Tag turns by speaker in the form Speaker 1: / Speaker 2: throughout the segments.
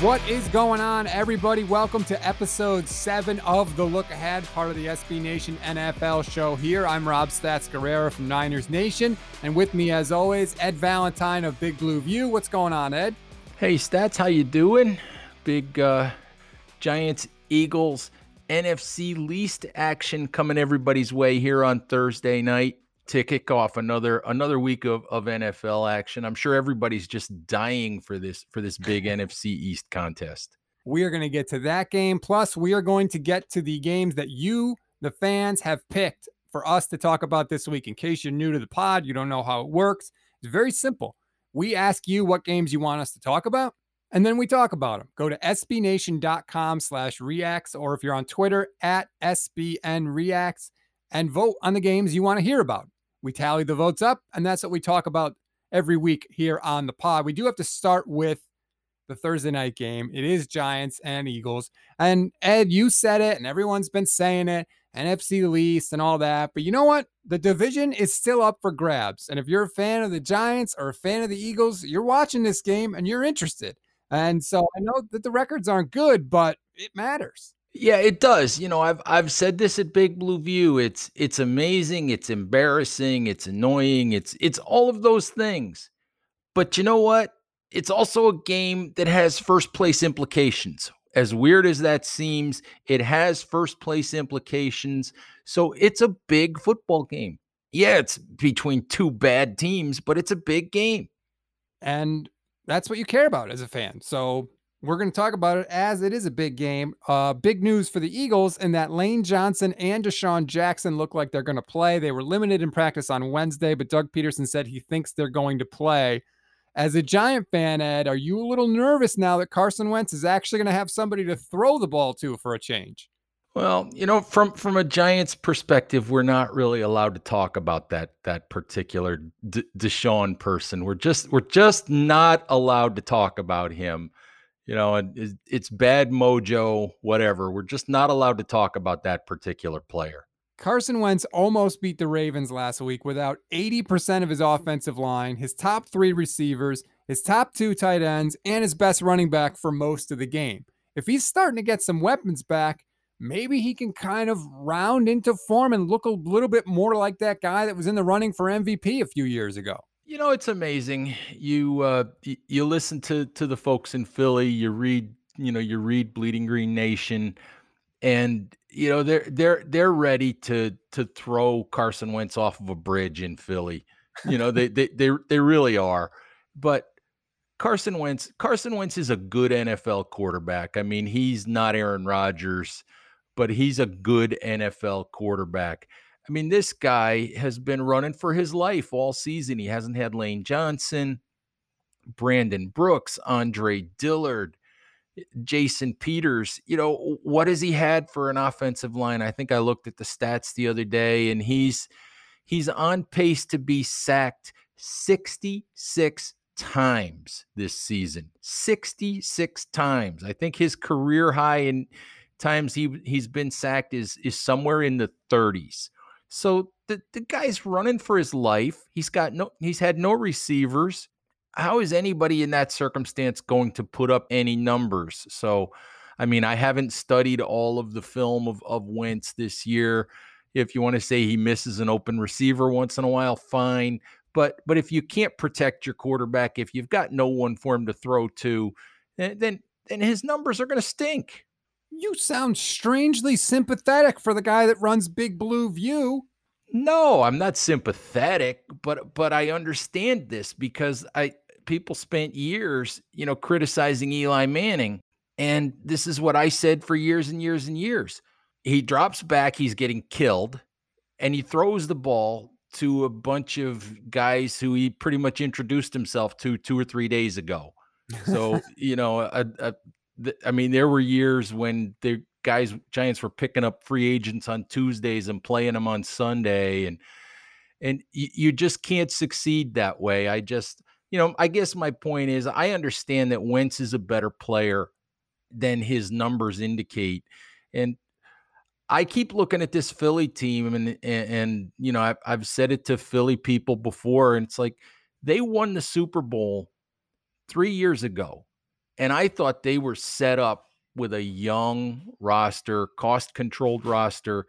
Speaker 1: What is going on, everybody? Welcome to episode seven of The Look Ahead, part of the SB Nation NFL show here. I'm Rob Stats Guerrera from Niners Nation, and with me, as always, Ed Valentine of Big Blue View. What's going on, Ed?
Speaker 2: Hey, Stats, how you doing? Big uh, Giants, Eagles, NFC least action coming everybody's way here on Thursday night to kick off another another week of, of NFL action. I'm sure everybody's just dying for this for this big NFC East contest.
Speaker 1: We are going to get to that game. Plus, we are going to get to the games that you, the fans, have picked for us to talk about this week. In case you're new to the pod, you don't know how it works. It's very simple. We ask you what games you want us to talk about, and then we talk about them. Go to sbnation.com slash reacts, or if you're on Twitter, at sbnreacts, and vote on the games you want to hear about. We tally the votes up, and that's what we talk about every week here on the pod. We do have to start with the Thursday night game. It is Giants and Eagles. And Ed, you said it, and everyone's been saying it NFC least and all that. But you know what? The division is still up for grabs. And if you're a fan of the Giants or a fan of the Eagles, you're watching this game and you're interested. And so I know that the records aren't good, but it matters.
Speaker 2: Yeah, it does. You know, I've I've said this at Big Blue View. It's it's amazing, it's embarrassing, it's annoying, it's it's all of those things. But you know what? It's also a game that has first place implications. As weird as that seems, it has first place implications. So it's a big football game. Yeah, it's between two bad teams, but it's a big game.
Speaker 1: And that's what you care about as a fan. So we're going to talk about it as it is a big game. Uh, big news for the Eagles in that Lane Johnson and DeSean Jackson look like they're going to play. They were limited in practice on Wednesday, but Doug Pederson said he thinks they're going to play. As a Giant fan, Ed, are you a little nervous now that Carson Wentz is actually going to have somebody to throw the ball to for a change?
Speaker 2: Well, you know, from from a Giants perspective, we're not really allowed to talk about that that particular D- DeSean person. We're just we're just not allowed to talk about him you know, it's bad mojo, whatever. We're just not allowed to talk about that particular player.
Speaker 1: Carson Wentz almost beat the Ravens last week without 80% of his offensive line, his top three receivers, his top two tight ends, and his best running back for most of the game. If he's starting to get some weapons back, maybe he can kind of round into form and look a little bit more like that guy that was in the running for MVP a few years ago.
Speaker 2: You know, it's amazing. You uh, you listen to to the folks in Philly. You read, you know, you read Bleeding Green Nation, and you know they're they're they're ready to to throw Carson Wentz off of a bridge in Philly. You know, they they they they really are. But Carson Wentz Carson Wentz is a good NFL quarterback. I mean, he's not Aaron Rodgers, but he's a good NFL quarterback. I mean, this guy has been running for his life all season. He hasn't had Lane Johnson, Brandon Brooks, Andre Dillard, eh, Jason Peters. You know, what has he had for an offensive line? I think I looked at the stats the other day and he's he's on pace to be sacked 66 times this season. 66 times. I think his career high in times he he's been sacked is is somewhere in the 30s. So the, the guy's running for his life. He's got no he's had no receivers. how is anybody in that circumstance going to put up any numbers? So, I mean, I haven't studied all of the film of, of Wentz this year. If you want to say he misses an open receiver once in a while, fine. But but if you can't protect your quarterback, if you've got no one for him to throw to, eh, then then his numbers are going to stink.
Speaker 1: You sound strangely sympathetic for the guy that runs Big Blue View.
Speaker 2: No, I'm not sympathetic, but but I understand this because I people spent years, you know, criticizing Eli Manning, and this is what I said for years and years and years. He drops back, he's getting killed, and he throws the ball to a bunch of guys who he pretty much introduced himself to two or three days ago. So, you know, a, a, I mean, there were years when the guys, Giants were picking up free agents on Tuesdays and playing them on Sunday. And, and you, you just can't succeed that way. I just, you know, I guess my point is I understand that Wentz is a better player than his numbers indicate. And I keep looking at this Philly team, and and, and you know I've, I've said it to Philly people before, and it's like they won the Super Bowl three years ago, and I thought they were set up with a young roster, cost controlled roster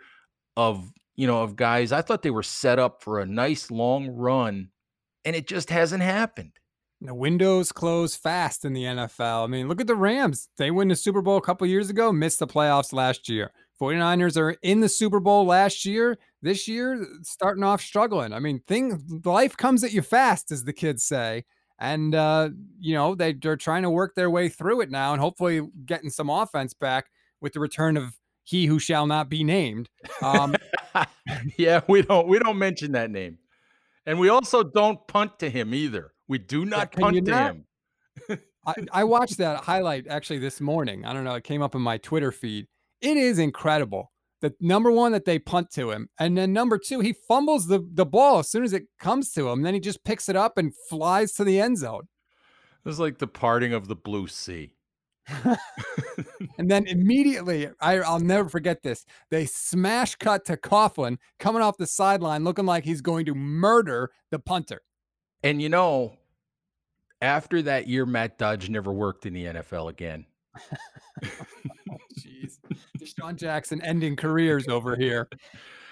Speaker 2: of you know of guys. I thought they were set up for a nice long run, and it just hasn't happened.
Speaker 1: The windows close fast in the NFL. I mean, look at the Rams. They win the Super Bowl a couple years ago, missed the playoffs last year. 49ers are in the Super Bowl last year. This year, starting off struggling. I mean, thing life comes at you fast, as the kids say. And uh, you know, they, they're trying to work their way through it now and hopefully getting some offense back with the return of he who shall not be named. Um,
Speaker 2: yeah, we don't we don't mention that name. And we also don't punt to him either. We do not punt to not? him.
Speaker 1: I, I watched that highlight actually this morning. I don't know, it came up in my Twitter feed it is incredible. The number one that they punt to him, and then number two, he fumbles the the ball as soon as it comes to him. Then he just picks it up and flies to the end zone.
Speaker 2: It was like the parting of the blue sea.
Speaker 1: and then immediately, I, I'll never forget this. They smash cut to Coughlin coming off the sideline, looking like he's going to murder the punter.
Speaker 2: And you know, after that year, Matt Dodge never worked in the NFL again.
Speaker 1: DeSean Jackson ending careers over here.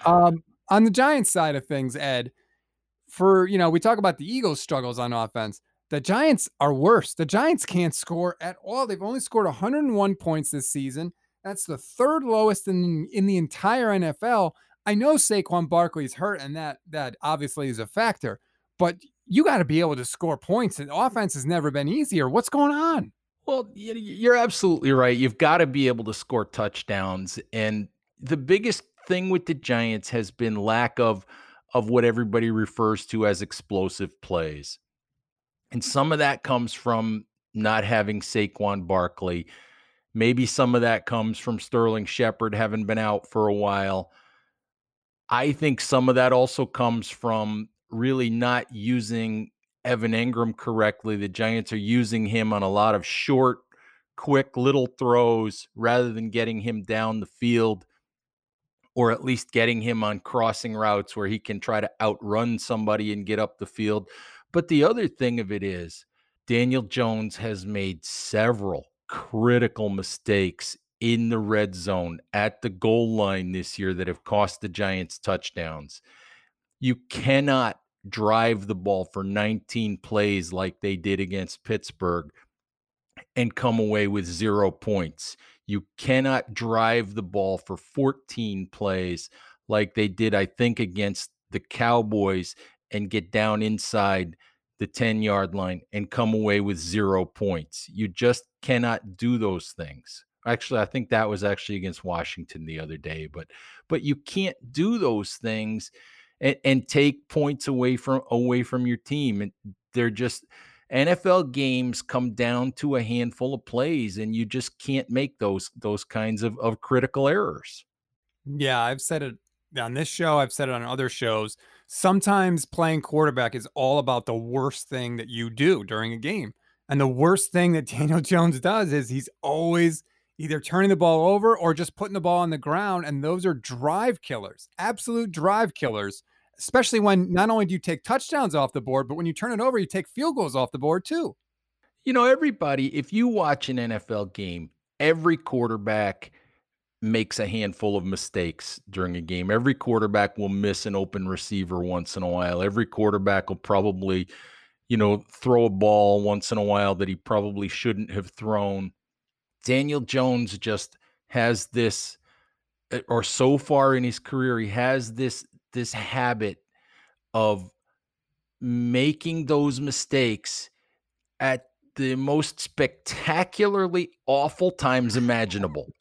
Speaker 1: Um, on the Giants side of things, Ed, for you know, we talk about the Eagles' struggles on offense. The Giants are worse. The Giants can't score at all. They've only scored 101 points this season. That's the third lowest in in the entire NFL. I know Saquon Barkley's hurt, and that that obviously is a factor. But you got to be able to score points. And offense has never been easier. What's going on?
Speaker 2: Well, you're absolutely right. You've got to be able to score touchdowns. And the biggest thing with the Giants has been lack of of what everybody refers to as explosive plays. And mm-hmm. some of that comes from not having Saquon Barkley. Maybe some of that comes from Sterling Shepard having been out for a while. I think some of that also comes from really not using Evan Engram correctly. The Giants are using him on a lot of short, quick little throws rather than getting him down the field or at least getting him on crossing routes where he can try to outrun somebody and get up the field. But the other thing of it is, Daniel Jones has made several critical mistakes in the red zone at the goal line this year that have cost the Giants touchdowns. You cannot drive the ball for 19 plays like they did against Pittsburgh and come away with zero points. You cannot drive the ball for 14 plays like they did, I think, against the Cowboys and get down inside the 10 yard line and come away with zero points. You just cannot do those things. Actually, I think that was actually against Washington the other day, but but you can't do those things and, and take points away from away from your team. And they're just NFL games come down to a handful of plays, and you just can't make those those kinds of, of critical errors.
Speaker 1: Yeah, I've said it on this show, I've said it on other shows. Sometimes playing quarterback is all about the worst thing that you do during a game. And the worst thing that Daniel Jones does is he's always either turning the ball over or just putting the ball on the ground. And those are drive killers, absolute drive killers especially when not only do you take touchdowns off the board, but when you turn it over, you take field goals off the board too.
Speaker 2: You know, everybody, if you watch an NFL game, every quarterback makes a handful of mistakes during a game. Every quarterback will miss an open receiver once in a while. Every quarterback will probably, you know, throw a ball once in a while that he probably shouldn't have thrown. Daniel Jones just has this eh, or so far in his career he has this this habit of making those mistakes at the most spectacularly awful times imaginable.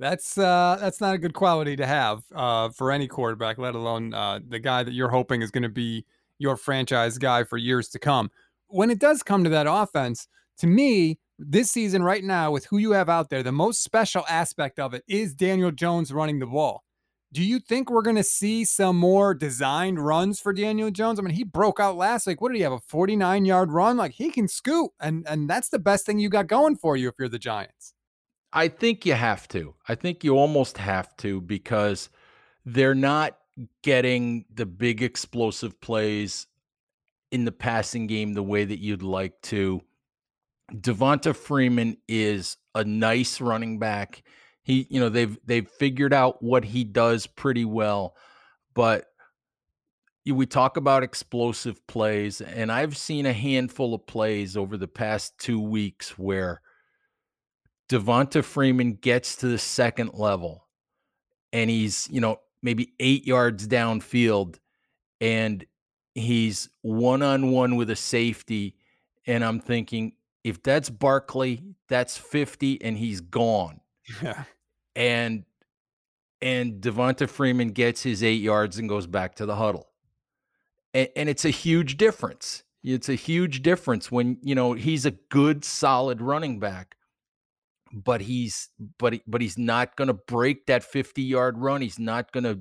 Speaker 1: That's uh, that's not a good quality to have uh, for any quarterback, let alone uh, the guy that you're hoping is going to be your franchise guy for years to come. When it does come to that offense, to me, this season right now, with who you have out there, the most special aspect of it is Daniel Jones running the ball. Do you think we're going to see some more designed runs for Daniel Jones? I mean, he broke out last week. What did he have? A 49 yard run? Like he can scoot, and and that's the best thing you got going for you if you're the Giants.
Speaker 2: I think you have to. I think you almost have to because they're not getting the big explosive plays in the passing game the way that you'd like to. Devonta Freeman is a nice running back. He you know they've they've figured out what he does pretty well but we talk about explosive plays and i've seen a handful of plays over the past two weeks where devonta freeman gets to the second level and he's you know maybe eight yards downfield and he's one-on-one with a safety and i'm thinking if that's barkley that's 50 and he's gone yeah and and Devonta Freeman gets his eight yards and goes back to the huddle. And, and, it's a huge difference. It's a huge difference when you know he's a good, solid running back, but he's but he, but he's not going to break that fifty yard run. He's not going to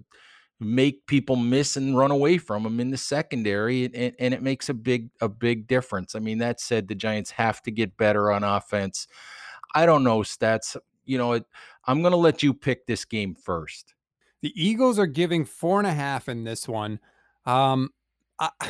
Speaker 2: make people miss and run away from them in the secondary, and, and it makes a big a big difference. I mean, that said, the Giants have to get better on offense. I don't know stats you know, I'm going to let you pick this game first.
Speaker 1: The Eagles are giving four and a half in this one. Um, I,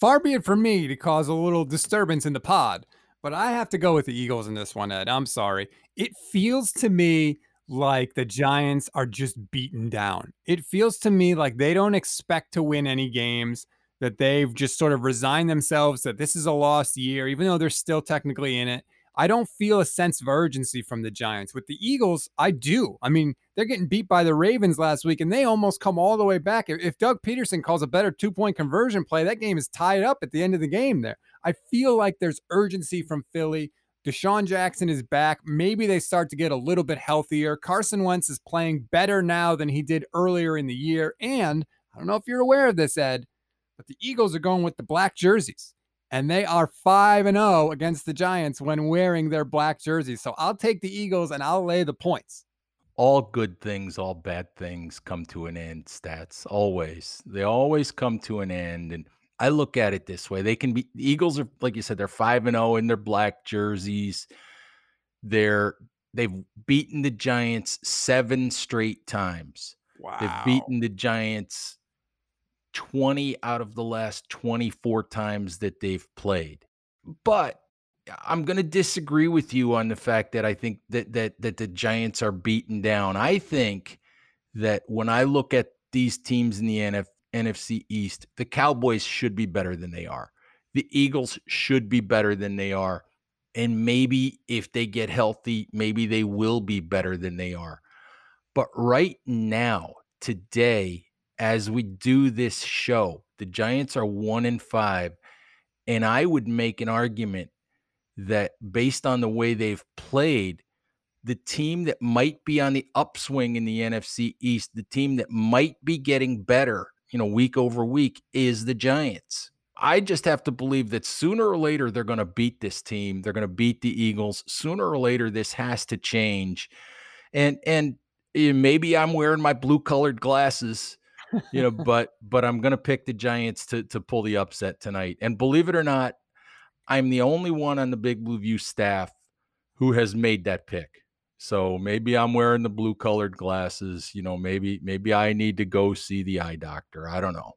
Speaker 1: far be it from me to cause a little disturbance in the pod, but I have to go with the Eagles in this one, Ed. I'm sorry. It feels to me like the Giants are just beaten down. It feels to me like they don't expect to win any games, that they've just sort of resigned themselves that this is a lost year, even though they're still technically in it. I don't feel a sense of urgency from the Giants. With the Eagles, I do. I mean, they're getting beat by the Ravens last week, and they almost come all the way back. If Doug Pederson calls a better two point conversion play, that game is tied up at the end of the game there. I feel like there's urgency from Philly. DeSean Jackson is back. Maybe they start to get a little bit healthier. Carson Wentz is playing better now than he did earlier in the year. And I don't know if you're aware of this, Ed, but the Eagles are going with the black jerseys and they are 5 and 0 against the Giants when wearing their black jerseys. So I'll take the Eagles and I'll lay the points.
Speaker 2: All good things, all bad things come to an end, stats. Always. They always come to an end and I look at it this way. They can be the Eagles are like you said they're 5 and 0 in their black jerseys. They're they've beaten the Giants 7 straight times. Wow. They've beaten the Giants 20 out of the last 24 times that they've played. But uh, I'm going to disagree with you on the fact that I think that that that the Giants are beaten down. I think that when I look at these teams in the NF, NFC East, the Cowboys should be better than they are. The Eagles should be better than they are. And maybe if they get healthy, maybe they will be better than they are. But right now, today, as we do this show. The Giants are one in five. And I would make an argument that based on the way they've played, the team that might be on the upswing in the NFC East, the team that might be getting better, you know, week over week is the Giants. I just have to believe that sooner or later they're going to beat this team. They're going to beat the Eagles. Sooner or later this has to change. And and eh, maybe I'm wearing my blue colored glasses you know, but but I'm gonna pick the Giants to to pull the upset tonight. And believe it or not, I'm the only one on the Big Blue View staff who has made that pick. So maybe I'm wearing the blue colored glasses. You know, maybe maybe I need to go see the eye doctor. I don't know.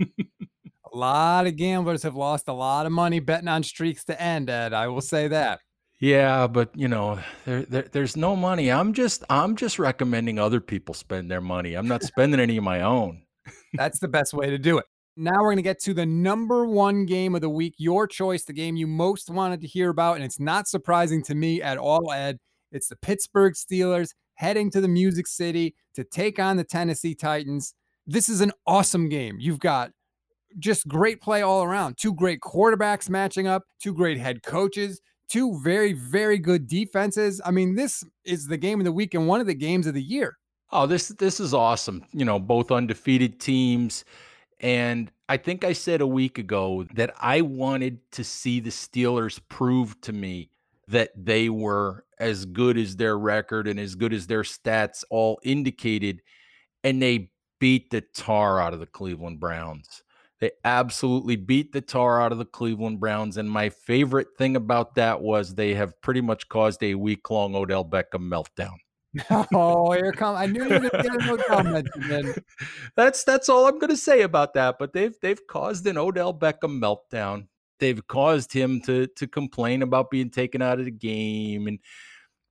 Speaker 1: a lot of gamblers have lost a lot of money betting on streaks to end, Ed. I will say that.
Speaker 2: Yeah, but you know, there, there, there's no money. I'm just I'm just recommending other people spend their money. I'm not spending any of my own.
Speaker 1: That's the best way to do it. Now we're going to get to the number one game of the week, your choice, the game you most wanted to hear about. And it's not surprising to me at all, Ed. It's the Pittsburgh Steelers heading to the Music City to take on the Tennessee Titans. This is an awesome game. You've got just great play all around. Two great quarterbacks matching up, two great head coaches, two very, very good defenses. I mean, this is the game of the week and one of the games of the year.
Speaker 2: Oh, this this is awesome. You know, both undefeated teams. And I think I said a week ago that I wanted to see the Steelers prove to me that they were as good as their record and as good as their stats all indicated. And they beat the tar out of the Cleveland Browns. They absolutely beat the tar out of the Cleveland Browns. And my favorite thing about that was they have pretty much caused a week long Odell Beckham meltdown.
Speaker 1: oh, here come! I knew you were going to comment. Then
Speaker 2: that's that's all I'm going to say about that. But they've they've caused an Odell Beckham meltdown. They've caused him to to complain about being taken out of the game and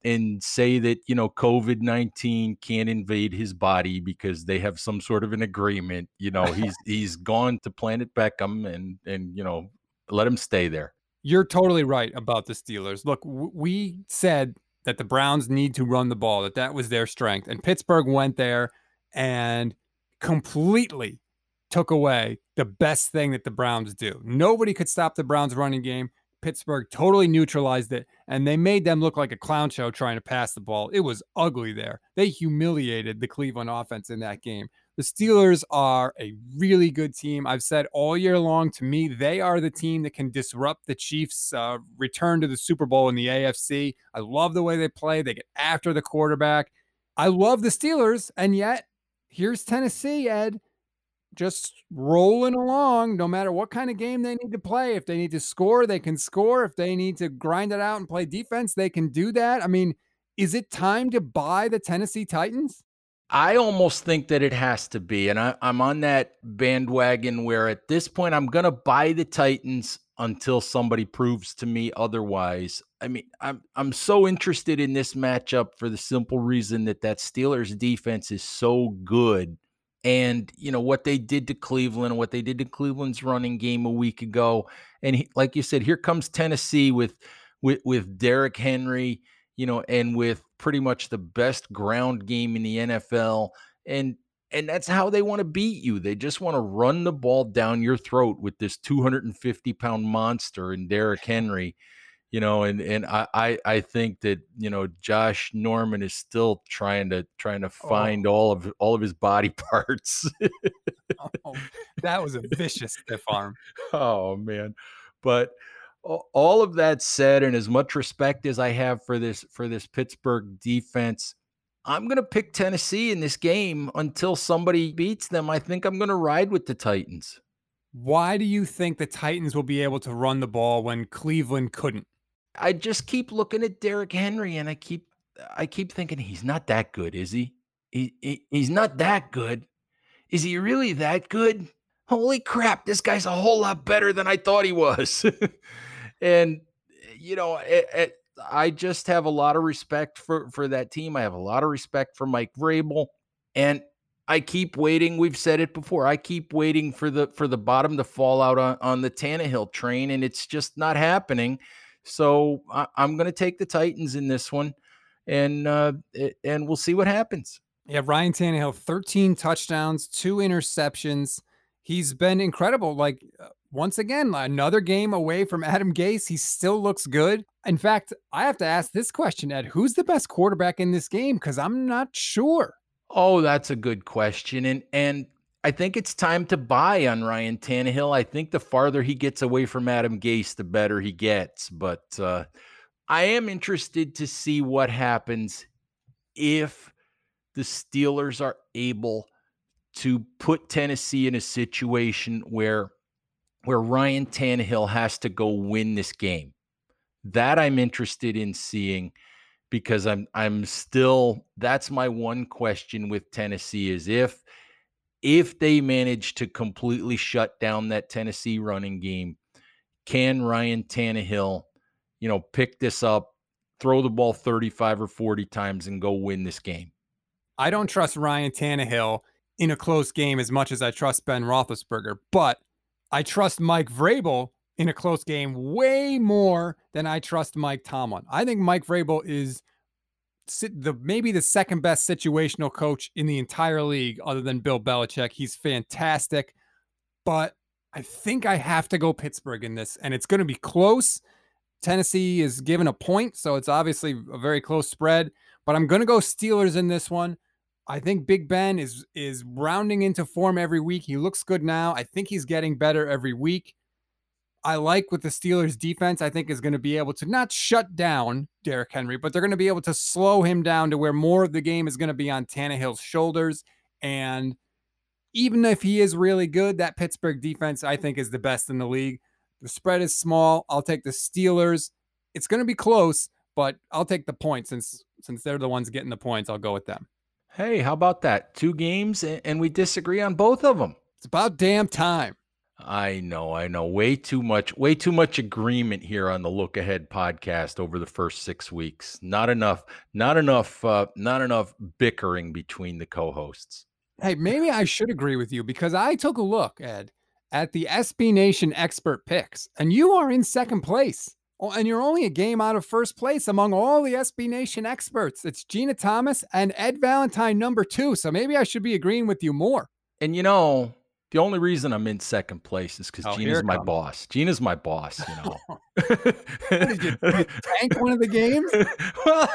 Speaker 2: and say that you know COVID nineteen can't invade his body because they have some sort of an agreement. You know, he's he's gone to Planet Beckham and and you know let him stay there.
Speaker 1: You're totally right about the Steelers. Look, w- we said that the Browns need to run the ball, that that was their strength, and Pittsburgh went there and completely took away the best thing that the Browns do. Nobody could stop the Browns running game. Pittsburgh totally neutralized it, and they made them look like a clown show trying to pass the ball. It was ugly there. They humiliated the Cleveland offense in that game. The Steelers are a really good team. I've said all year long to me, they are the team that can disrupt the Chiefs' uh, return to the Super Bowl in the AFC. I love the way they play, they get after the quarterback. I love the Steelers, and yet here's Tennessee, Ed just rolling along no matter what kind of game they need to play. If they need to score, they can score. If they need to grind it out and play defense, they can do that. I mean, is it time to buy the Tennessee Titans?
Speaker 2: I almost think that it has to be. And I, am on that bandwagon where at this point, I'm going to buy the Titans until somebody proves to me otherwise. I mean, I'm I'm so interested in this matchup for the simple reason that that Steelers defense is so good and you know what they did to Cleveland, what they did to Cleveland's running game a week ago, and he, like you said, here comes Tennessee with with with Derrick Henry, you know, and with pretty much the best ground game in the NFL, and and that's how they want to beat you. They just want to run the ball down your throat with this 250 pound monster in Derrick Henry you know, and and I, I I think that you know Josh Norman is still trying to trying to oh. find oh. all of all of his body parts.
Speaker 1: Oh, oh, that was a vicious stiff arm.
Speaker 2: Oh man, but all of that said, and as much respect as I have for this for this Pittsburgh defense, I'm going to pick Tennessee in this game until somebody beats them. I think I'm going to ride with the Titans.
Speaker 1: Why do you think the Titans will be able to run the ball when Cleveland couldn't?
Speaker 2: I just keep looking at Derrick Henry and I keep I keep thinking he's not that good, is he? He, he? He's not that good. Is he really that good? Holy crap, this guy's a whole lot better than I thought he was. and you know, it, it, I just have a lot of respect for for that team. I have a lot of respect for Mike Vrabel, and I keep waiting. We've said it before. I keep waiting for the for the bottom to fall out on, on the Tannehill train, and it's just not happening. So I, am going to take the Titans in this one, and uh, and we'll see what happens.
Speaker 1: Yeah, Ryan Tannehill, 13 touchdowns, two interceptions. He's been incredible. Like uh, once again, another game away from Adam Gase. He still looks good. In fact, I have to ask this question, Ed: Who's the best quarterback in this game? Because I'm not sure.
Speaker 2: Oh, that's a good question, and and I think it's time to buy on Ryan Tannehill. I think the farther he gets away from Adam Gase, the better he gets. But uh, I am interested to see what happens if the Steelers are able to put Tennessee in a situation where where Ryan Tannehill has to go win this game. That I'm interested in seeing because I'm I'm still that's my one question with Tennessee is if if they manage to completely shut down that Tennessee running game, can Ryan Tannehill, you know, pick this up, throw the ball 35 or 40 times and go win this game?
Speaker 1: I don't trust Ryan Tannehill in a close game as much as I trust Ben Roethlisberger, but I trust Mike Vrabel in a close game way more than I trust Mike Tomlin. I think Mike Vrabel is the maybe the second best situational coach in the entire league, other than Bill Belichick. He's fantastic, but I think I have to go Pittsburgh in this, and it's going to be close. Tennessee is given a point, so it's obviously a very close spread. But I'm going to go Steelers in this one. I think Big Ben is is rounding into form every week. He looks good now. I think he's getting better every week. I like with the Steelers defense, I think is going to be able to not shut down Derrick Henry, but they're going to be able to slow him down to where more of the game is going to be on Tannehill's shoulders. And even if he is really good, that Pittsburgh defense, I think, is the best in the league. The spread is small. I'll take the Steelers. It's going to be close, but I'll take the points since since they're the ones getting the points. I'll go with them.
Speaker 2: Hey, how about that? Two games and we disagree on both of them.
Speaker 1: It's about damn time.
Speaker 2: I know, I know. Way too much, way too much agreement here on the Look Ahead podcast over the first six weeks. Not enough, not enough, uh, not enough bickering between the co-hosts.
Speaker 1: Hey, maybe I should agree with you because I took a look, Ed, at the SB Nation expert picks, and you are in second place. Oh, and you're only a game out of first place among all the SB Nation experts. It's Gina Thomas and Ed Valentine, number two. So maybe I should be agreeing with you more.
Speaker 2: And you know, the only reason I'm in second place is because oh, Gina's my comes. boss. Gina's my boss, you know.
Speaker 1: did you, did you tank one of the games?
Speaker 2: well,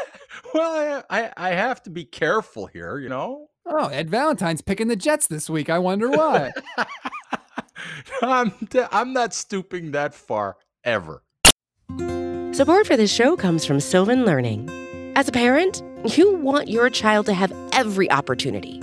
Speaker 2: well, I, I have to be careful here, you know.
Speaker 1: Oh, Ed Valentine's picking the Jets this week. I wonder why.
Speaker 2: I'm, I'm not stooping that far ever.
Speaker 3: Support for this show comes from Sylvan Learning. As a parent, you want your child to have every opportunity,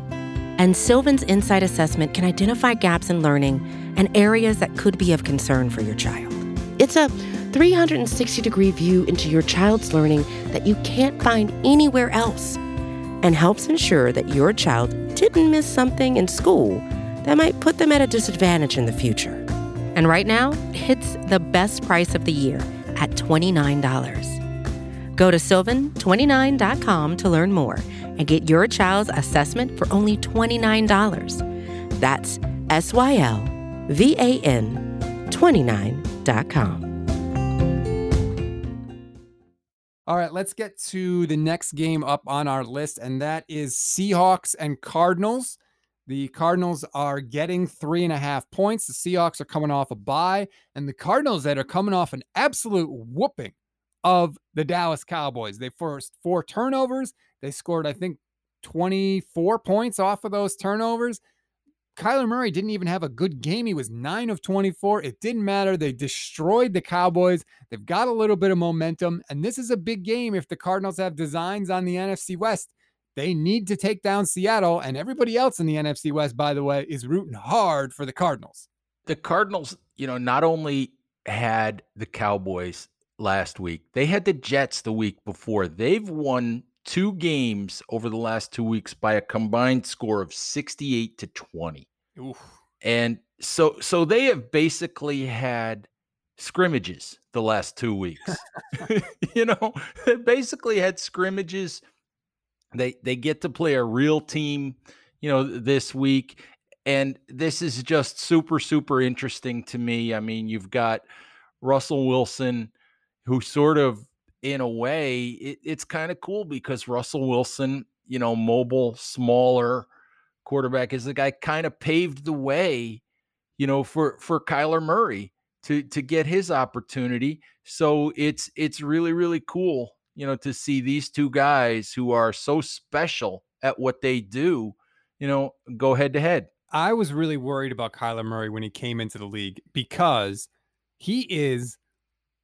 Speaker 3: And Sylvan's Insight Assessment can identify gaps in learning and areas that could be of concern for your child. It's a 360 degree view into your child's learning that you can't find anywhere else and helps ensure that your child didn't miss something in school that might put them at a disadvantage in the future. And right now, it's the best price of the year at $29. Go to sylvan29.com to learn more and get your child's assessment for only $29. That's S Y L V A N 29.com.
Speaker 1: All right, let's get to the next game up on our list, and that is Seahawks and Cardinals. The Cardinals are getting three and a half points. The Seahawks are coming off a bye, and the Cardinals that are coming off an absolute whooping of the Dallas Cowboys. They forced four turnovers. They scored, I think, 24 points off of those turnovers. Kyler Murray didn't even have a good game. He was 9 of 24. It didn't matter. They destroyed the Cowboys. They've got a little bit of momentum. And this is a big game if the Cardinals have designs on the NFC West. They need to take down Seattle. And everybody else in the NFC West, by the way, is rooting hard for the Cardinals.
Speaker 2: The Cardinals, you know, not only had the Cowboys last week. They had the Jets the week before. They've won two games over the last two weeks by a combined score of 68 to 20. Oof. And so so they have basically had scrimmages the last two weeks. you know, they basically had scrimmages. They they get to play a real team, you know, this week. And this is just super, super interesting to me. I mean, you've got Russell Wilson who sort of, in a way, it, it's kind of cool because Russell Wilson, you know, mobile, smaller quarterback, is the guy kind of paved the way, you know, for for Kyler Murray to to get his opportunity. So it's it's really really cool, you know, to see these two guys who are so special at what they do, you know, go head to head.
Speaker 1: I was really worried about Kyler Murray when he came into the league because he is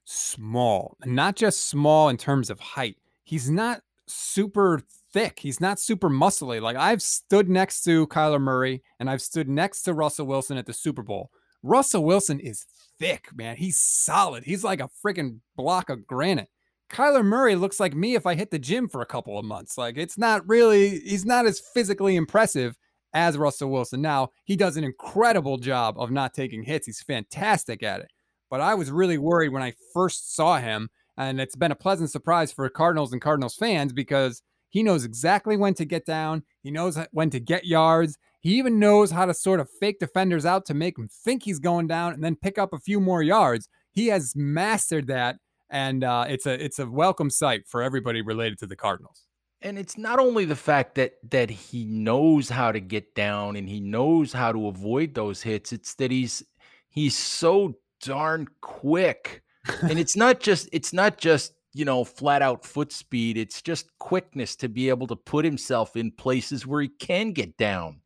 Speaker 1: small, not just small in terms of height. He's not super thick. He's not super muscly. Like I've stood next to Kyler Murray and I've stood next to Russell Wilson at the Super Bowl. Russell Wilson is thick, man. He's solid. He's like a freaking block of granite. Kyler Murray looks like me if I hit the gym for a couple of months. Like it's not really, he's not as physically impressive as Russell Wilson. Now, he does an incredible job of not taking hits. He's fantastic at it. But I was really worried when I first saw him. And it's been a pleasant surprise for Cardinals and Cardinals fans because he knows exactly when to get down. He knows when to get yards. He even knows how to sort of fake defenders out to make them think he's going down and then pick up a few more yards. He has mastered that, and uh, it's a it's a welcome sight for everybody related to the Cardinals.
Speaker 2: And it's not only the fact that that he knows how to get down and he knows how to avoid those hits. It's that he's he's so darn quick. and it's not just it's not just you know, flat out foot speed. It's just quickness to be able to put himself in places where he can get down.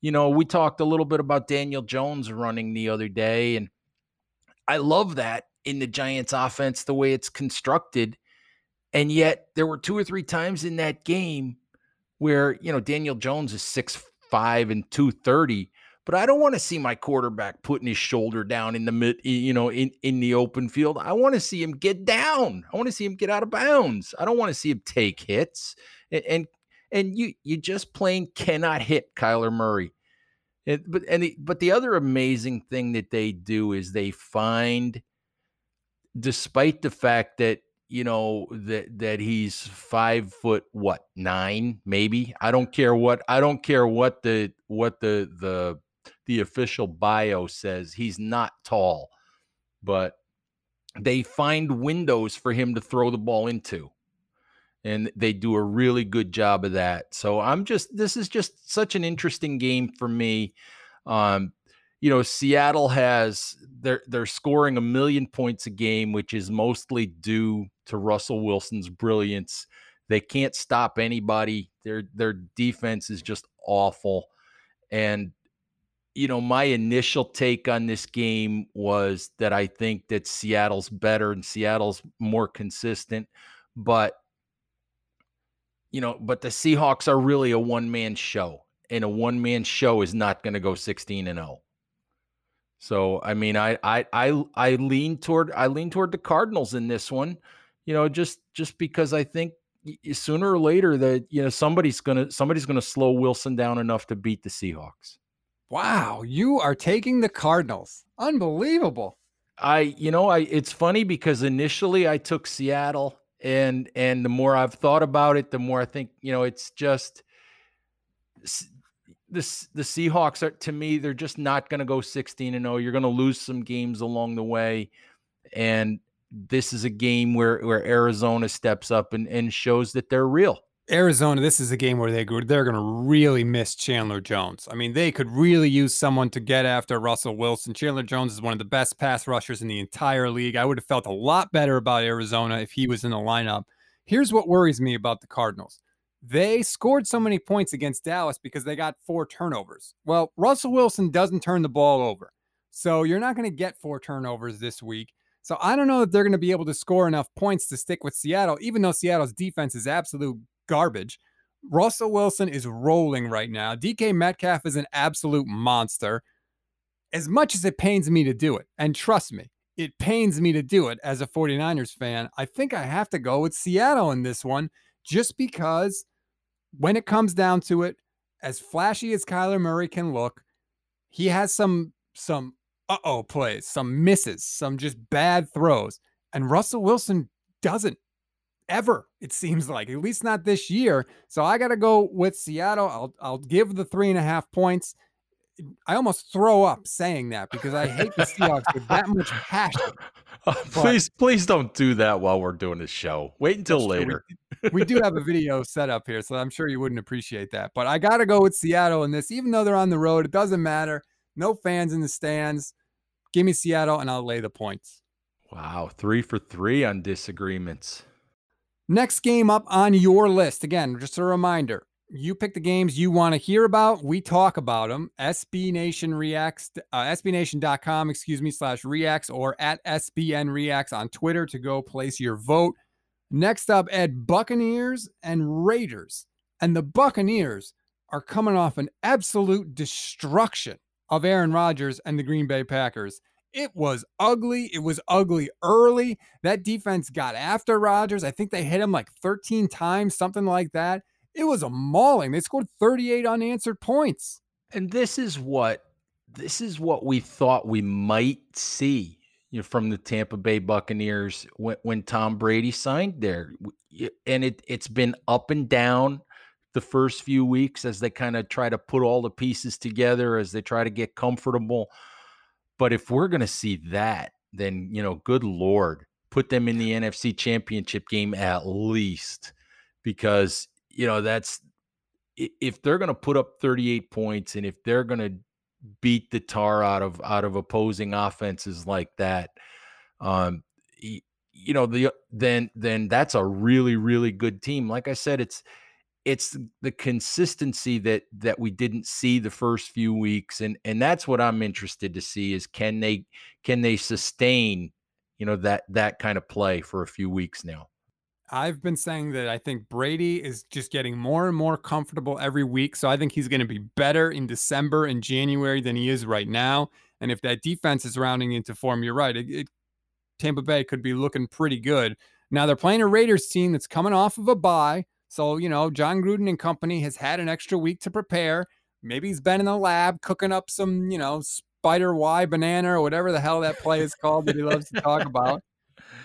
Speaker 2: You know, we talked a little bit about Daniel Jones running the other day, and I love that in the Giants offense, the way it's constructed. And yet there were two or three times in that game where, you know, Daniel Jones is six five and 230 but I don't want to see my quarterback putting his shoulder down in the mid, you know, in, in the open field. I want to see him get down. I want to see him get out of bounds. I don't want to see him take hits. And and, and you you just plain cannot hit Kyler Murray. But and the, but the other amazing thing that they do is they find, despite the fact that you know that that he's five foot what nine maybe I don't care what I don't care what the what the the the official bio says he's not tall, but they find windows for him to throw the ball into. And they do a really good job of that. So I'm just, this is just such an interesting game for me. Um, you know, Seattle has they're they're scoring a million points a game, which is mostly due to Russell Wilson's brilliance. They can't stop anybody. Their their defense is just awful. And you know, my initial take on this game was that I think that Seattle's better and Seattle's more consistent, but you know, but the Seahawks are really a one man show, and a one man show is not going to go 16 and 0. So, I mean, I I I I lean toward I lean toward the Cardinals in this one, you know, just just because I think sooner or later that you know somebody's gonna somebody's gonna slow Wilson down enough to beat the Seahawks.
Speaker 1: Wow, you are taking the Cardinals. Unbelievable.
Speaker 2: I, you know, I it's funny because initially I took Seattle and and the more I've thought about it, the more I think, you know, it's just this the Seahawks are to me they're just not going to go 16 and 0. You're going to lose some games along the way and this is a game where where Arizona steps up and and shows that they're real.
Speaker 1: Arizona, this is a game where they they're going to really miss Chandler Jones. I mean, they could really use someone to get after Russell Wilson. Chandler Jones is one of the best pass rushers in the entire league. I would have felt a lot better about Arizona if he was in the lineup. Here's what worries me about the Cardinals. They scored so many points against Dallas because they got four turnovers. Well, Russell Wilson doesn't turn the ball over. So you're not going to get four turnovers this week. So I don't know if they're going to be able to score enough points to stick with Seattle, even though Seattle's defense is absolute garbage. Russell Wilson is rolling right now. DK Metcalf is an absolute monster. As much as it pains me to do it, and trust me, it pains me to do it as a 49ers fan, I think I have to go with Seattle in this one just because when it comes down to it, as flashy as Kyler Murray can look, he has some some uh-oh plays, some misses, some just bad throws. And Russell Wilson doesn't ever. It seems like at least not this year. So I got to go with Seattle. I'll I'll give the three and a half points. I almost throw up saying that because I hate the Seahawks with that much passion.
Speaker 2: Uh, please, please don't do that while we're doing this show. Wait until later.
Speaker 1: We, we, do have a video set up here, so I'm sure you wouldn't appreciate that. But I got to go with Seattle in this, even though they're on the road. It doesn't matter. No fans in the stands. Give me Seattle, and I'll lay the points.
Speaker 2: Wow, three for three on disagreements.
Speaker 1: Next game up on your list, again, just a reminder You pick the games you want to hear about. We talk about them. SB Nation reacts, uh, SBNation.com, excuse me, slash reacts or at SBN reacts on Twitter to go place your vote. Next up, Ed Buccaneers and Raiders. And the Buccaneers are coming off an absolute destruction of Aaron Rodgers and the Green Bay Packers. It was ugly. It was ugly early. That defense got after Rodgers. I think they hit him like 13 times, something like that. It was a mauling. They scored 38 unanswered points.
Speaker 2: And this is what this is what we thought we might see you know, from the Tampa Bay Buccaneers when, when Tom Brady signed there. And it it's been up and down the first few weeks as they kind of try to put all the pieces together as they try to get comfortable. But if we're going to see that, then, you know, good Lord, put them in the NFC championship game at least because, you know, that's if they're going to put up 38 points and if they're going to beat the tar out of out of opposing offenses like that um you know the then then that's a really really good team. Like i said it's it's the consistency that that we didn't see the first few weeks and and that's what I'm interested to see is can they can they sustain you know that that kind of play for a few weeks now
Speaker 1: I've been saying that I think Brady is just getting more and more comfortable every week. So I think he's going to be better in December and January than he is right now. And if that defense is rounding into form, you're right. It, it, Tampa Bay could be looking pretty good. Now they're playing a Raiders team that's coming off of a bye. So, you know, Jon Gruden and company has had an extra week to prepare. Maybe he's been in the lab cooking up some, you know, spider Y banana or whatever the hell that play is called that he loves to talk about.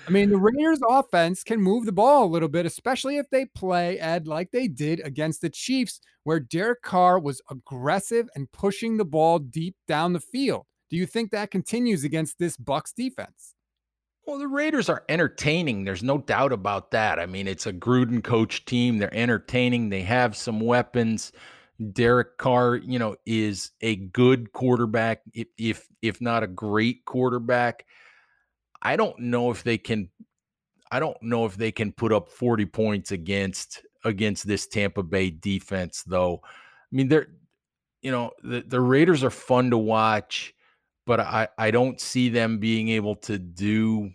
Speaker 1: I mean, the Raiders offense can move the ball a little bit, especially if they play Ed like they did against the Chiefs, where Derek Carr was aggressive and pushing the ball deep down the field. Do you think that continues against this Bucs defense?
Speaker 2: Well, the Raiders are entertaining. There's no doubt about that. I mean, it's a Gruden coach team. They're entertaining. They have some weapons. Derek Carr, you know, is a good quarterback, if if, if not a great quarterback. I don't know if they can I don't know if they can put up 40 points against against this Tampa Bay defense though. I mean, they're you know, the, the Raiders are fun to watch but I, I don't see them being able to do,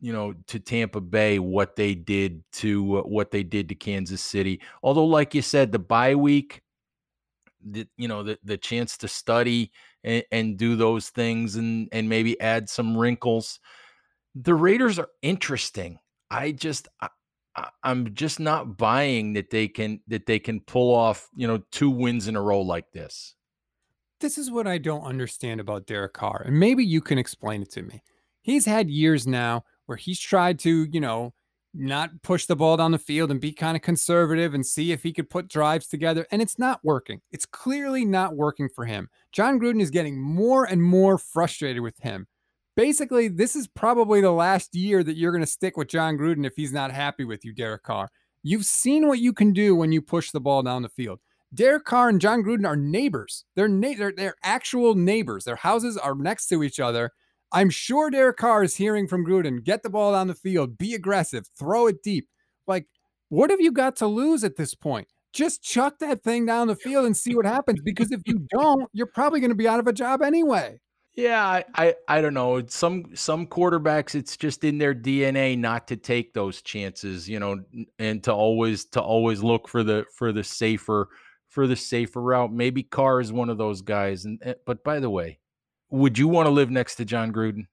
Speaker 2: you know, to Tampa Bay what they did to uh, what they did to Kansas City. Although, like you said, the bye week, the, you know, the, the chance to study and, and do those things and and maybe add some wrinkles. The Raiders are interesting. I just I, I'm just not buying that they can that they can pull off, you know, two wins in a row like this
Speaker 1: this is what I don't understand about Derek Carr, and maybe you can explain it to me. He's had years now where he's tried to, you know, not push the ball down the field and be kind of conservative and see if he could put drives together. And it's not working. It's clearly not working for him. Jon Gruden is getting more and more frustrated with him. Basically, this is probably the last year that you're going to stick with Jon Gruden if he's not happy with you, Derek Carr. You've seen what you can do when you push the ball down the field. Derek Carr and Jon Gruden are neighbors. They're, na- they're, they're actual neighbors. Their houses are next to each other. I'm sure Derek Carr is hearing from Gruden, get the ball down the field, be aggressive, throw it deep. Like, what have you got to lose at this point? Just chuck that thing down the field and see what happens. Because if you don't, you're probably going to be out of a job anyway.
Speaker 2: Yeah, I, I, I don't know. Some some quarterbacks, it's just in their DNA not to take those chances, you know, and to always to always look for the for the safer for the safer route. Maybe Carr is one of those guys. And eh, but by the way, would you want to live next to Jon Gruden?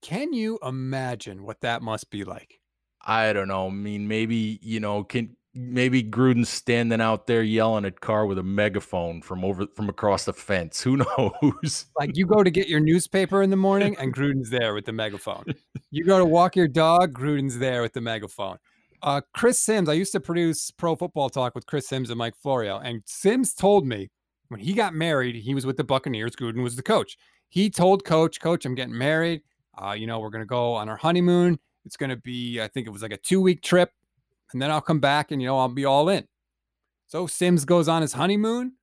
Speaker 1: Can you imagine what that must be like?
Speaker 2: I don't know. I mean, maybe you know, can maybe Gruden's standing out there yelling at Carr with a megaphone from over from across the fence. Who knows?
Speaker 1: Like you go to get your newspaper in the morning and Gruden's there with the megaphone. You go to walk your dog, Gruden's there with the megaphone. Uh, Chris Simms, I used to produce Pro Football Talk with Chris Simms and Mike Florio, and Simms told me when he got married, he was with the Buccaneers. Gruden was the coach. He told Coach, Coach, I'm getting married. Uh, you know, we're going to go on our honeymoon. It's going to be, I think it was like a two week trip, and then I'll come back and you know I'll be all in. So Simms goes on his honeymoon.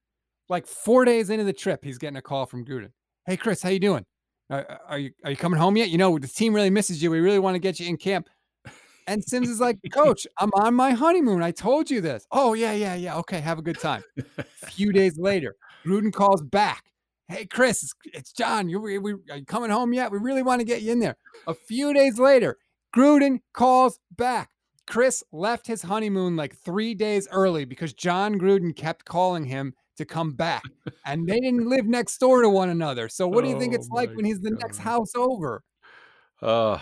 Speaker 1: Like four days into the trip, he's getting a call from Gruden. Hey Chris, how you doing? Uh, are you are you coming home yet? You know the team really misses you. We really want to get you in camp And Simms is like, Coach, I'm on my honeymoon. I told you this. Oh, yeah, yeah, yeah. Okay, have a good time. a few days later, Gruden calls back. Hey, Chris, it's, it's Jon. You, we, we, are you coming home yet? We really want to get you in there. A few days later, Gruden calls back. Chris left his honeymoon like three days early because Jon Gruden kept calling him to come back. And they didn't live next door to one another. So what do you think it's oh like when he's the God. next house over?
Speaker 2: Uh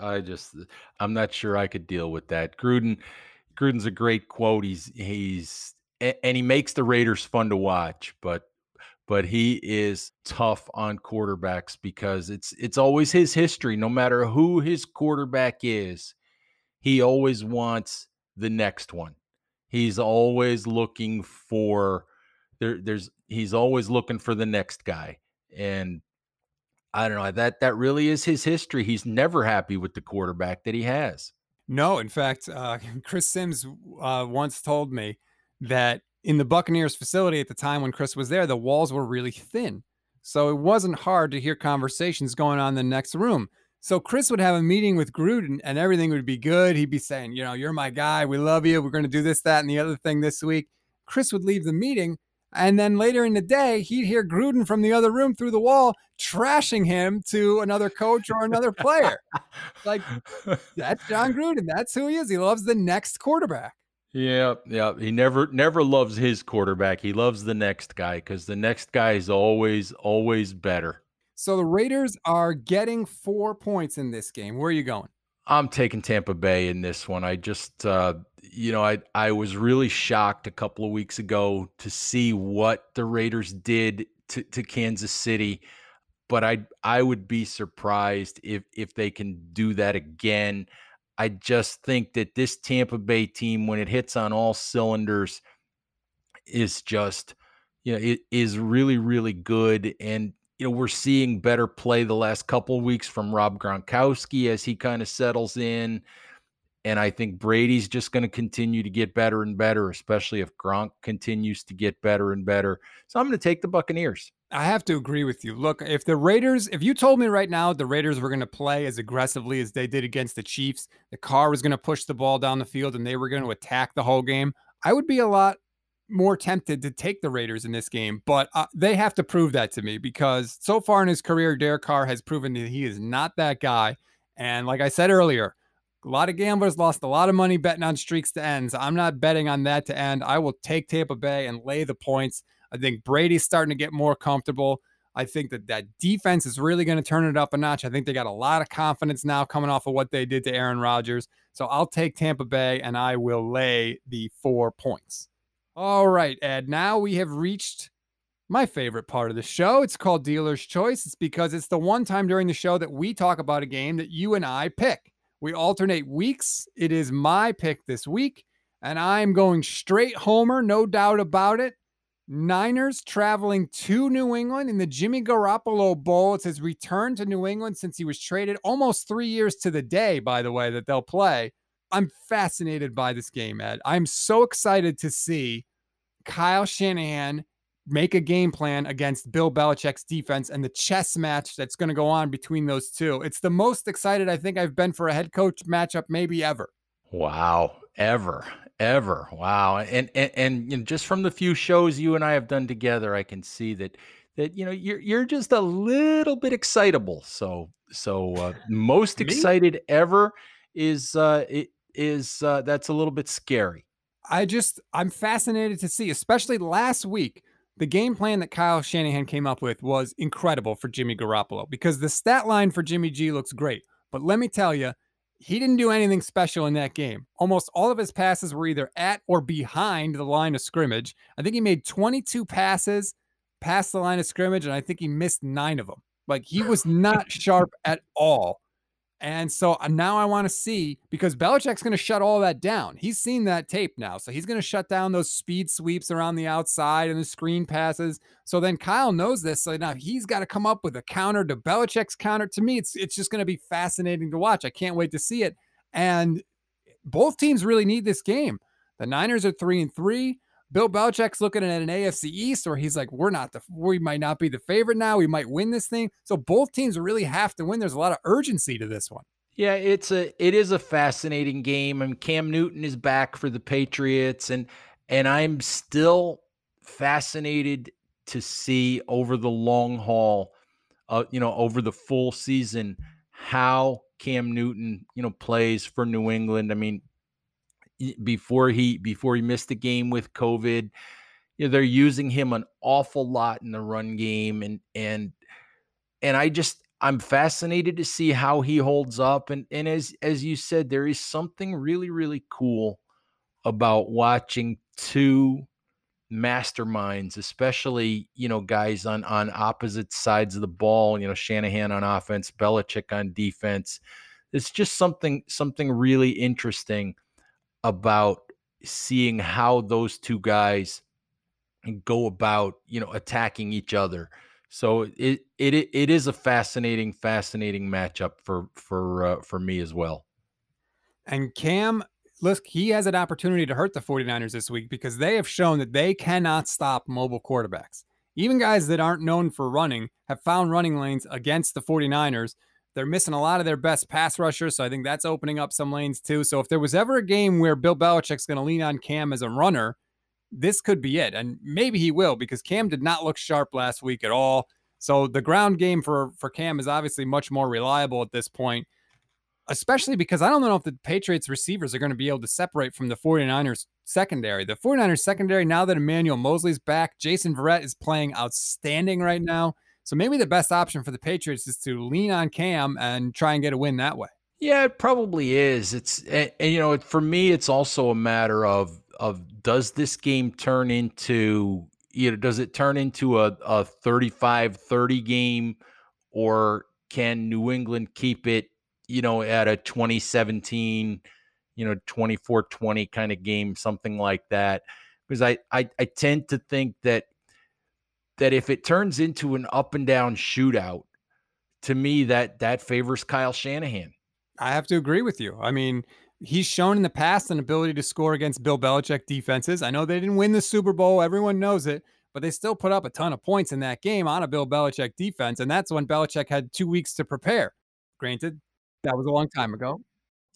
Speaker 2: I just I'm not sure I could deal with that. Gruden Gruden's a great quote. He's he's and he makes the Raiders fun to watch, but but he is tough on quarterbacks because it's it's always his history no matter who his quarterback is he always wants the next one he's always looking for there there's he's always looking for the next guy and i don't know that that really is his history he's never happy with the quarterback that he has
Speaker 1: no in fact uh, chris Simms uh, once told me that in the Buccaneers facility at the time when Chris was there, the walls were really thin. So it wasn't hard to hear conversations going on in the next room. So Chris would have a meeting with Gruden and everything would be good. He'd be saying, you know, you're my guy. We love you. We're going to do this, that, and the other thing this week. Chris would leave the meeting. And then later in the day, he'd hear Gruden from the other room through the wall trashing him to another coach or another player. like, that's Jon Gruden. That's who he is. He loves the next quarterback.
Speaker 2: Yeah, yeah. He never never loves his quarterback. He loves the next guy because the next guy is always always better.
Speaker 1: So the Raiders are getting four points in this game. Where are you going?
Speaker 2: I'm taking Tampa Bay in this one. I just uh, you know, I I was really shocked a couple of weeks ago to see what the Raiders did to, to Kansas City. But I I would be surprised if if they can do that again. I just think that this Tampa Bay team, when it hits on all cylinders, is just, you know, it is really, really good. And, you know, we're seeing better play the last couple weeks from Rob Gronkowski as he kind of settles in. And I think Brady's just going to continue to get better and better, especially if Gronk continues to get better and better. So I'm going to take the Buccaneers.
Speaker 1: I have to agree with you. Look, if the Raiders, if you told me right now the Raiders were going to play as aggressively as they did against the Chiefs, the Carr was going to push the ball down the field and they were going to attack the whole game, I would be a lot more tempted to take the Raiders in this game. But uh, they have to prove that to me because so far in his career, Derek Carr has proven that he is not that guy. And like I said earlier, a lot of gamblers lost a lot of money betting on streaks to end. I'm not betting on that to end. I will take Tampa Bay and lay the points. I think Brady's starting to get more comfortable. I think that that defense is really going to turn it up a notch. I think they got a lot of confidence now coming off of what they did to Aaron Rodgers. So I'll take Tampa Bay and I will lay the four points. All right, Ed. Now we have reached my favorite part of the show. It's called Dealer's Choice. It's because it's the one time during the show that we talk about a game that you and I pick. We alternate weeks. It is my pick this week, and I'm going straight homer, no doubt about it. Niners traveling to New England in the Jimmy Garoppolo Bowl. It's his return to New England since he was traded almost three years to the day, by the way, that they'll play. I'm fascinated by this game, Ed. I'm so excited to see Kyle Shanahan make a game plan against Bill Belichick's defense and the chess match that's going to go on between those two. It's the most excited I think I've been for a head coach matchup maybe ever.
Speaker 2: Wow, ever, ever. Wow. And and and you know, just from the few shows you and I have done together, I can see that that you know you're you're just a little bit excitable. So so uh, most excited ever is uh is uh that's a little bit scary.
Speaker 1: I just I'm fascinated to see, especially last week the game plan that Kyle Shanahan came up with was incredible for Jimmy Garoppolo because the stat line for Jimmy G looks great. But let me tell you, he didn't do anything special in that game. Almost all of his passes were either at or behind the line of scrimmage. I think he made 22 passes past the line of scrimmage, and I think he missed nine of them. Like he was not sharp at all. And so uh, now I want to see because Belichick's going to shut all that down. He's seen that tape now. So he's going to shut down those speed sweeps around the outside and the screen passes. So then Kyle knows this. So now he's got to come up with a counter to Belichick's counter. To me, it's it's just going to be fascinating to watch. I can't wait to see it. And both teams really need this game. The Niners are three and three. Bill Belichick's looking at an AFC East where he's like, we're not the, we might not be the favorite now. We might win this thing. So both teams really have to win. There's a lot of urgency to this one.
Speaker 2: Yeah, it's a it is a fascinating game. I mean, Cam Newton is back for the Patriots, and and I'm still fascinated to see over the long haul, uh, you know, over the full season, how Cam Newton, you know, plays for New England. I mean, before he before he missed the game with COVID, you know, they're using him an awful lot in the run game, and and and I just I'm fascinated to see how he holds up. And and as as you said, there is something really really cool about watching two masterminds, especially you know guys on on opposite sides of the ball. You know Shanahan on offense, Belichick on defense. It's just something something really interesting about seeing how those two guys go about you know attacking each other. So it it it is a fascinating fascinating matchup for for uh, for me as well.
Speaker 1: And Cam look, he has an opportunity to hurt the 49ers this week because they have shown that they cannot stop mobile quarterbacks. Even guys that aren't known for running have found running lanes against the 49ers. They're missing a lot of their best pass rushers, so I think that's opening up some lanes too. So if there was ever a game where Bill Belichick's going to lean on Cam as a runner, this could be it. And maybe he will because Cam did not look sharp last week at all. So the ground game for for Cam is obviously much more reliable at this point especially because I don't know if the Patriots receivers are going to be able to separate from the 49ers secondary. The 49ers secondary, now that Emmanuel Moseley's back, Jason Verrett is playing outstanding right now. So maybe the best option for the Patriots is to lean on Cam and try and get a win that way.
Speaker 2: Yeah, it probably is. It's and, and you know, for me, it's also a matter of of does this game turn into you know does it turn into a, a 35-30 game or can New England keep it you know, at a 2017, you know, 24 20 kind of game, something like that. Because I, I, I tend to think that that if it turns into an up and down shootout, to me that that favors Kyle Shanahan.
Speaker 1: I have to agree with you. I mean, he's shown in the past an ability to score against Bill Belichick defenses. I know they didn't win the Super Bowl, everyone knows it, but they still put up a ton of points in that game on a Bill Belichick defense, and that's when Belichick had two weeks to prepare. Granted, that was a long time ago.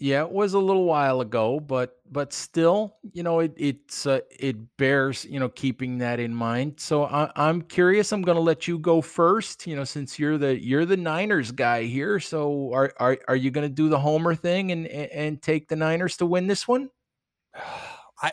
Speaker 2: Yeah, it was a little while ago, but but still, you know, it it's uh, it bears you know keeping that in mind. So I, I'm curious. I'm going to let you go first. You know, since you're the you're the Niners guy here. So are are are you going to do the Homer thing and and take the Niners to win this one?
Speaker 1: I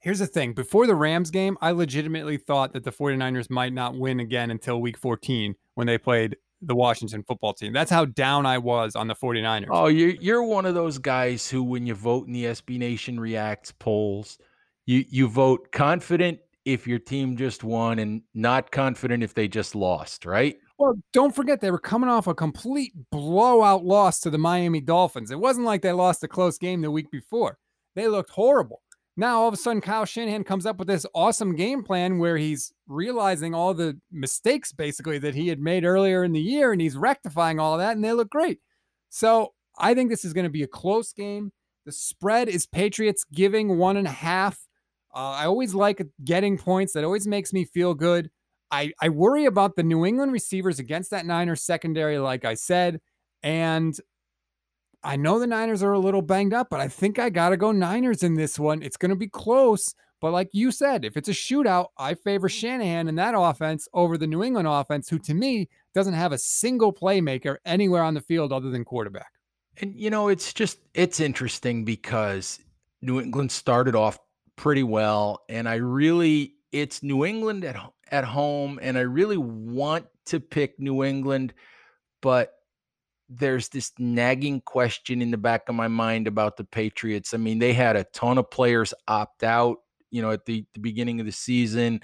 Speaker 1: here's the thing. Before the Rams game, I legitimately thought that the 49ers might not win again until week 14 when they played the Washington football team. That's how down I was on the 49ers.
Speaker 2: Oh, you're you're one of those guys who when you vote in the SB Nation Reacts polls, you you vote confident if your team just won and not confident if they just lost, right?
Speaker 1: Well, don't forget they were coming off a complete blowout loss to the Miami Dolphins. It wasn't like they lost a close game the week before. They looked horrible. Now all of a sudden Kyle Shanahan comes up with this awesome game plan where he's realizing all the mistakes basically that he had made earlier in the year and he's rectifying all that and they look great. So I think this is going to be a close game. The spread is Patriots giving one and a half. Uh, I always like getting points. That always makes me feel good. I, I worry about the New England receivers against that Niners secondary, like I said. And I know the Niners are a little banged up, but I think I got to go Niners in this one. It's going to be close. But like you said, if it's a shootout, I favor mm-hmm. Shanahan and that offense over the New England offense, who to me doesn't have a single playmaker anywhere on the field other than quarterback.
Speaker 2: And, you know, it's just, it's interesting because New England started off pretty well. And I really, it's New England at, at home. And I really want to pick New England, but there's this nagging question in the back of my mind about the Patriots. I mean, they had a ton of players opt out, you know, at the, the beginning of the season.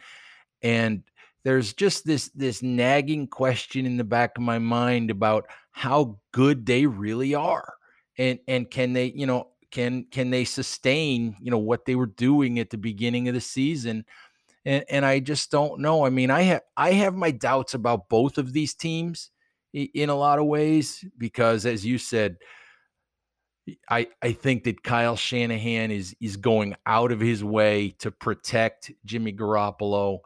Speaker 2: And there's just this this nagging question in the back of my mind about how good they really are. And and can they, you know, can can they sustain, you know, what they were doing at the beginning of the season? And and I just don't know. I mean, I have I have my doubts about both of these teams in a lot of ways because, as you said, I I think that Kyle Shanahan is is going out of his way to protect Jimmy Garoppolo,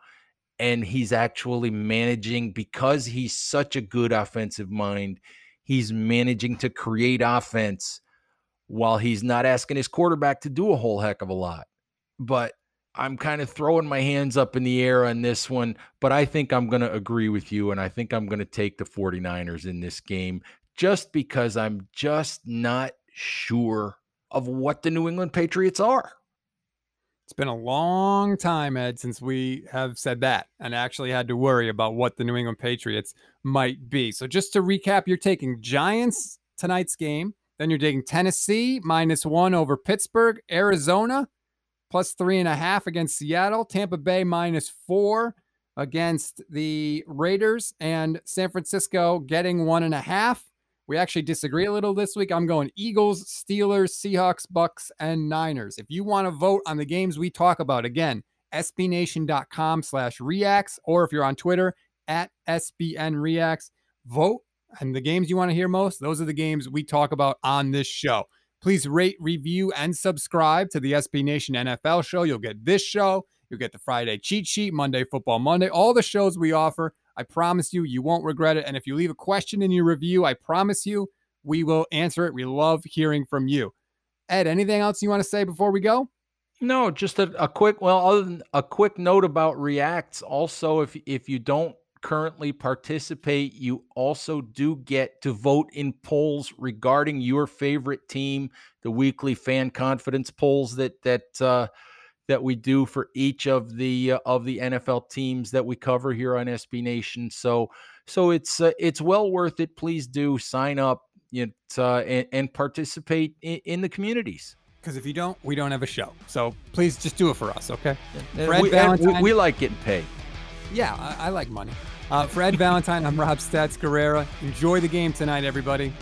Speaker 2: and he's actually managing because he's such a good offensive mind. he's managing to create offense while he's not asking his quarterback to do a whole heck of a lot. But I'm kind of throwing my hands up in the air on this one, but I think I'm going to agree with you. And I think I'm going to take the 49ers in this game just because I'm just not sure of what the New England Patriots are.
Speaker 1: It's been a long time, Ed, since we have said that and actually had to worry about what the New England Patriots might be. So, just to recap, you're taking Giants tonight's game. Then you're taking Tennessee minus one over Pittsburgh, Arizona plus three and a half against Seattle, Tampa Bay minus four against the Raiders, and San Francisco getting one and a half. We actually disagree a little this week. I'm going Eagles, Steelers, Seahawks, Bucs, and Niners. If you want to vote on the games we talk about, again, sbnation.com slash reacts, or if you're on Twitter, at SBN Reacts, vote. And the games you want to hear most, those are the games we talk about on this show. Please rate, review, and subscribe to the SB Nation NFL show. You'll get this show. You'll get the Friday cheat sheet, Monday Football Monday, all the shows we offer. I promise you, you won't regret it. And if you leave a question in your review, I promise you, we will answer it. We love hearing from you. Ed, anything else you want to say before we go?
Speaker 2: No, just a, a quick, well, other than a quick note about reacts. Also, if if you don't currently participate, you also do get to vote in polls regarding your favorite team, the weekly fan confidence polls that that uh, that we do for each of the uh, of the NFL teams that we cover here on SB Nation. So so it's uh, it's well worth it. Please do sign up it, uh, and, and, participate in, in the communities.
Speaker 1: Because if you don't, we don't have a show. So please just do it for us, okay?
Speaker 2: Fred we, Valentine, we, we like getting paid.
Speaker 1: Yeah, I, I like money. Uh, for Ed Valentine, I'm Rob Stats Guerrera. Enjoy the game tonight, everybody.